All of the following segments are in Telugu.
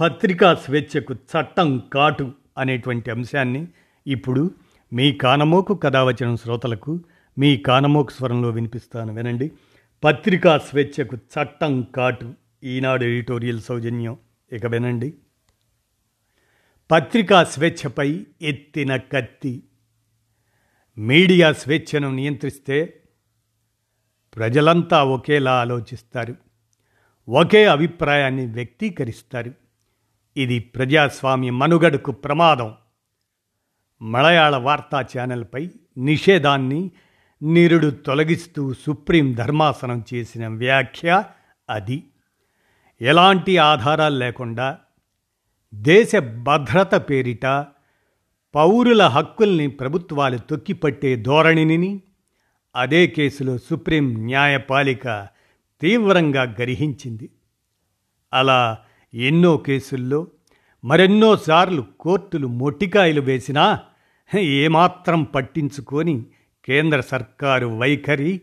పత్రికా స్వేచ్ఛకు చట్టం కాటు అనేటువంటి అంశాన్ని ఇప్పుడు మీ కానమోకు కథావచనం శ్రోతలకు మీ కానమోకు స్వరంలో వినిపిస్తాను వినండి. పత్రికా స్వేచ్ఛకు చట్టం కాటు ఈనాడు ఎడిటోరియల్ సౌజన్యం. ఇక వినండి. పత్రికా స్వేచ్ఛపై ఎత్తిన కత్తి. మీడియా స్వేచ్ఛను నియంత్రిస్తే ప్రజలంతా ఒకేలా ఆలోచిస్తారు. ఒకే అభిప్రాయాన్ని వ్యక్తీకరిస్తారు. ఇది ప్రజాస్వామ్య మనుగడకు ప్రమాదం. మలయాళ వార్తా ఛానల్పై నిషేధాన్ని నిరుడు తొలగిస్తూ సుప్రీం ధర్మాసనం చేసిన వ్యాఖ్య అది. ఎలాంటి ఆధారాలు లేకుండా దేశ భద్రత పేరిట పౌరుల హక్కుల్ని ప్రభుత్వాలు తొక్కిపట్టే ధోరణిని అదే కేసులో సుప్రీం న్యాయపాలిక తీవ్రంగా గరిహించింది. అలా ఎన్నో కేసుల్లో మరెన్నోసార్లు కోర్టులు మొట్టికాయలు వేసినా ఏమాత్రం పట్టించుకొని కేంద్ర సర్కారు వైఖరి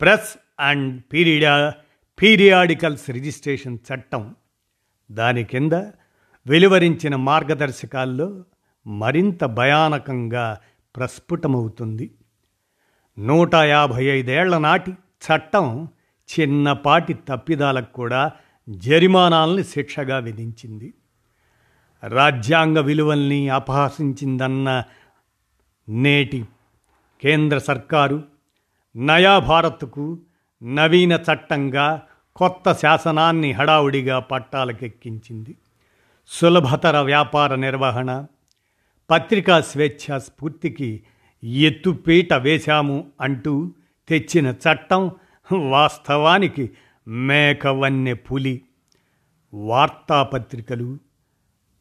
ప్రెస్ అండ్ పీరియడా పీరియాడికల్స్ రిజిస్ట్రేషన్ చట్టం. దాని కింద వెలువరించిన మార్గదర్శకాల్లో మరింత భయానకంగా ప్రస్ఫుటమవుతుంది. నూట యాభై ఐదేళ్ళ నాటి చట్టం చిన్నపాటి తప్పిదాలకు కూడా జరిమానాల్ని శిక్షగా విధించింది. రాజ్యాంగ విలువల్ని అపహసించిందన్న నేటి కేంద్ర సర్కారు నయా భారత్కు నవీన చట్టంగా కొత్త శాసనాన్ని హడావుడిగా పట్టాలకెక్కించింది. సులభతర వ్యాపార నిర్వహణ పత్రికా స్వేచ్ఛ స్ఫూర్తికి ఎత్తుపీట వేశాము అంటూ తెచ్చిన చట్టం వాస్తవానికి మేకవన్నె పులి వార్తాపత్రికలు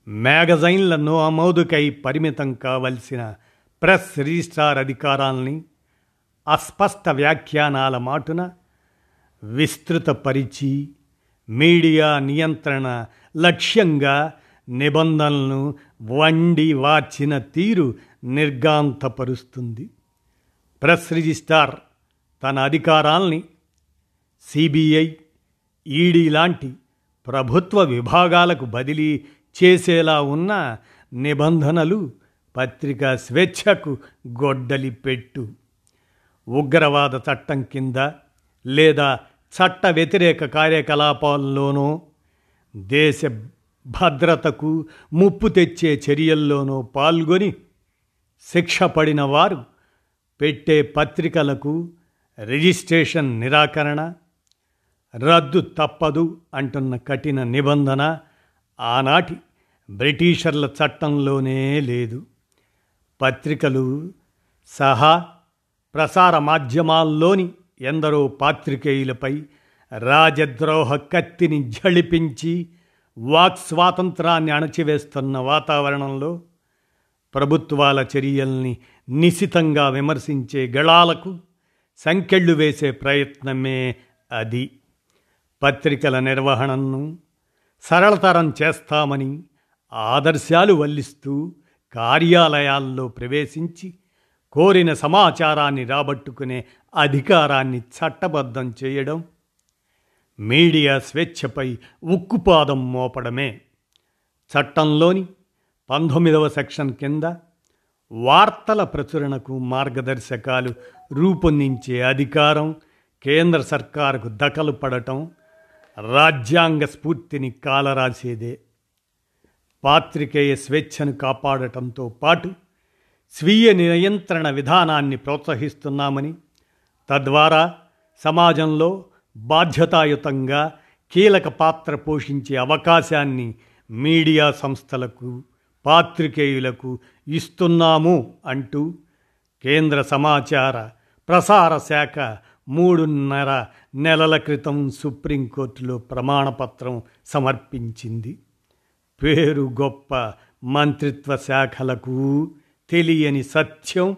మ్యాగజైన్ల ఆమోదుకై పరిమితం కావలసిన ప్రెస్ రిజిస్ట్రార్ అధికారాల్ని అస్పష్ట వ్యాఖ్యానాల మాటున విస్తృతపరిచి మీడియా నియంత్రణ లక్ష్యంగా నిబంధనలను వండి వార్చిన తీరు నిర్గాంతపరుస్తుంది ప్రెస్ రిజిస్టార్ తన అధికారాల్ని సిబిఐ ఈడీ లాంటి ప్రభుత్వ విభాగాలకు బదిలీ చేసేలా ఉన్న నిబంధనలు పత్రికా స్వేచ్ఛకు గొడ్డలి పెట్టు ఉగ్రవాద చట్టం కింద లేదా చట్ట వ్యతిరేక కార్యకలాపాల్లోనో దేశ భద్రతకు ముప్పు తెచ్చే చర్యల్లోనో పాల్గొని శిక్ష పడిన వారు పెట్టే పత్రికలకు రిజిస్ట్రేషన్ నిరాకరణ రద్దు తప్పదు అంటున్న కఠిన నిబంధన ఆనాటి బ్రిటిషర్ల చట్టంలోనే లేదు. పత్రికలు సహా ప్రసార మాధ్యమాల్లోని ఎందరో పాత్రికేయులపై రాజద్రోహ కత్తిని జళిపించి వాక్ స్వాతంత్రాన్ని అణచివేస్తున్న వాతావరణంలో ప్రభుత్వాల చర్యల్ని నిశితంగా విమర్శించే గళాలకు సంకెళ్ళు వేసే ప్రయత్నమే అది. పత్రికల నిర్వహణను సరళతరం చేస్తామని ఆదర్శాలు వల్లిస్తూ కార్యాలయాల్లో ప్రవేశించి కోరిన సమాచారాన్ని రాబట్టుకునే అధికారాన్ని చట్టబద్ధం చేయడం మీడియా స్వేచ్ఛపై ఉక్కుపాదం మోపడమే. చట్టంలోని పంతొమ్మిదవ సెక్షన్ కింద వార్తల ప్రచురణకు మార్గదర్శకాలు రూపొందించే అధికారం కేంద్ర సర్కారుకు దఖలు పడటం రాజ్యాంగ స్ఫూర్తిని కాలరాసేదే. పాత్రికేయ స్వేచ్ఛను కాపాడటంతో పాటు స్వీయ నియంత్రణ విధానాన్ని ప్రోత్సహిస్తున్నామని తద్వారా సమాజంలో బాధ్యతాయుతంగా కీలక పాత్ర పోషించే అవకాశాన్ని మీడియా సంస్థలకు పాత్రికేయులకు ఇస్తున్నాము అంటూ కేంద్ర సమాచార ప్రసార శాఖ మూడున్నర నెలల క్రితం సుప్రీంకోర్టులో ప్రమాణపత్రం సమర్పించింది. పేరు గొప్ప మంత్రిత్వ శాఖలకు తెలియని సత్యం.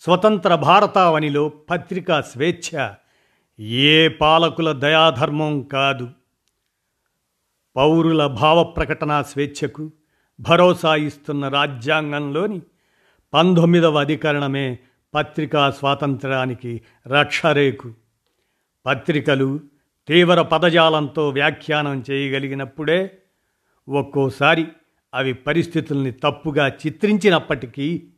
స్వతంత్ర భారతావనిలో పత్రికా స్వేచ్ఛ ఏ పాలకుల దయాధర్మం కాదు. పౌరుల భావ ప్రకటన స్వేచ్ఛకు భరోసా ఇస్తున్న రాజ్యాంగంలోని పంతొమ్మిదవ అధికరణమే పత్రికా స్వాతంత్రానికి రక్షరేకు. పత్రికలు తీవ్ర పదజాలంతో వ్యాఖ్యానం చేయగలిగినప్పుడే ఒక్కోసారి అవి పరిస్థితుల్ని తప్పుగా చిత్రించినప్పటికీ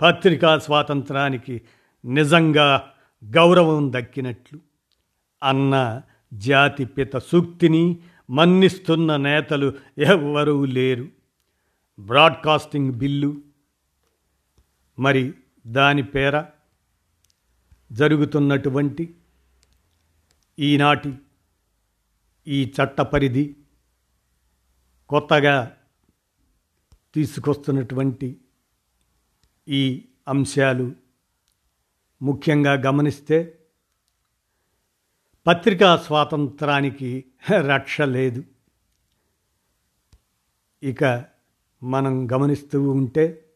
పత్రికా స్వాతంత్రానికి నిజంగా గౌరవం దక్కినట్లు. అన్న జాతిపిత సూక్తిని మన్నిస్తున్న నేతలు ఎవ్వరూ లేరు. Broadcasting bill. మరి దాని పేర జరుగుతున్నటువంటి ఈనాటి ఈ చట్ట పరిధి కొత్తగా తీసుకొస్తున్నటువంటి ఈ అంశాలు ముఖ్యంగా గమనిస్తే పత్రికా స్వాతంత్రానికి రక్ష లేదు. ఇక మనం గమనిస్తూ ఉంటే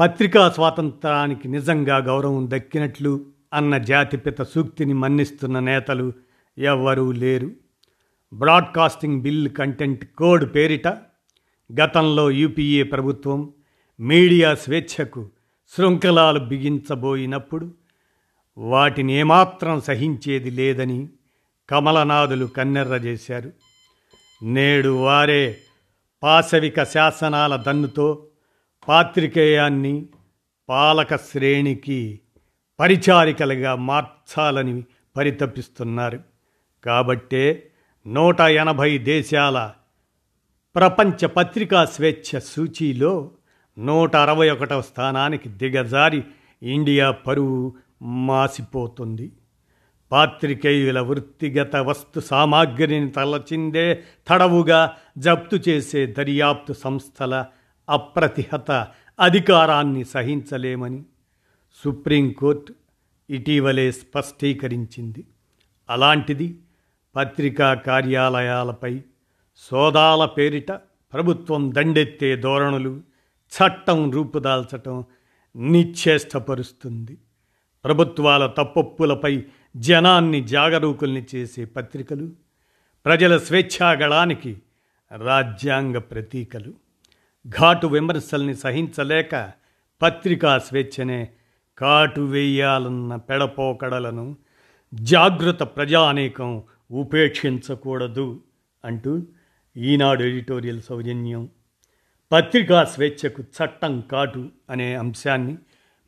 పత్రికా స్వాతంత్రానికి నిజంగా గౌరవం దక్కినట్లు అన్న జాతిపిత సూక్తిని మన్నిస్తున్న నేతలు ఎవ్వరూ లేరు. బ్రాడ్కాస్టింగ్ బిల్ కంటెంట్ కోడ్ పేరిట గతంలో యూపీఏ ప్రభుత్వం మీడియా స్వేచ్ఛకు శృంఖలాలు బిగించబోయినప్పుడు వాటిని ఏమాత్రం సహించేది లేదని కమలనాథులు కన్నెర్ర చేశారు. నేడు వారే పాశవిక శాసనాల దన్నుతో పాత్రికేయాన్ని పాలక శ్రేణికి పరిచారికలుగా మార్చాలని పరితపిస్తున్నారు. కాబట్టే నూట ఎనభై దేశాల ప్రపంచ పత్రికా స్వేచ్ఛ సూచీలో నూట అరవై ఒకటవ స్థానానికి దిగజారి ఇండియా పరువు మాసిపోతుంది. పాత్రికేయుల వృత్తిగత వస్తు సామాగ్రిని తలచిందే తడవుగా జప్తు చేసే దర్యాప్తు సంస్థల అప్రతిహత అధికారాన్ని సహించలేమని సుప్రీంకోర్టు ఇటీవలే స్పష్టీకరించింది. అలాంటిది పత్రికా కార్యాలయాలపై సోదాల పేరిట ప్రభుత్వం దండెత్తే ధోరణులు చట్టం రూపుదాల్చటం నిశ్చేష్టపరుస్తుంది. ప్రభుత్వాల తప్పొప్పులపై జనాన్ని జాగరూకుల్ని చేసే పత్రికలు ప్రజల స్వేచ్ఛాగళానికి రాజ్యాంగ ప్రతీకలు. ఘాటు విమర్శల్ని సహించలేక పత్రికా స్వేచ్ఛనే కాటు వేయాలన్న పెడపోకడలను జాగ్రత్త ప్రజానేకం ఉపేక్షించకూడదు అంటూ ఈనాడు ఎడిటోరియల్ సౌజన్యం. పత్రికా స్వేచ్ఛకు చట్టం కాటు అనే అంశాన్ని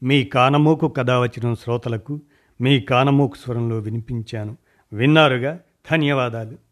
మీ కానమోకు కథ వచ్చిన శ్రోతలకు మీ కానమోకు స్వరంలో వినిపించాను. విన్నారుగా? ధన్యవాదాలు.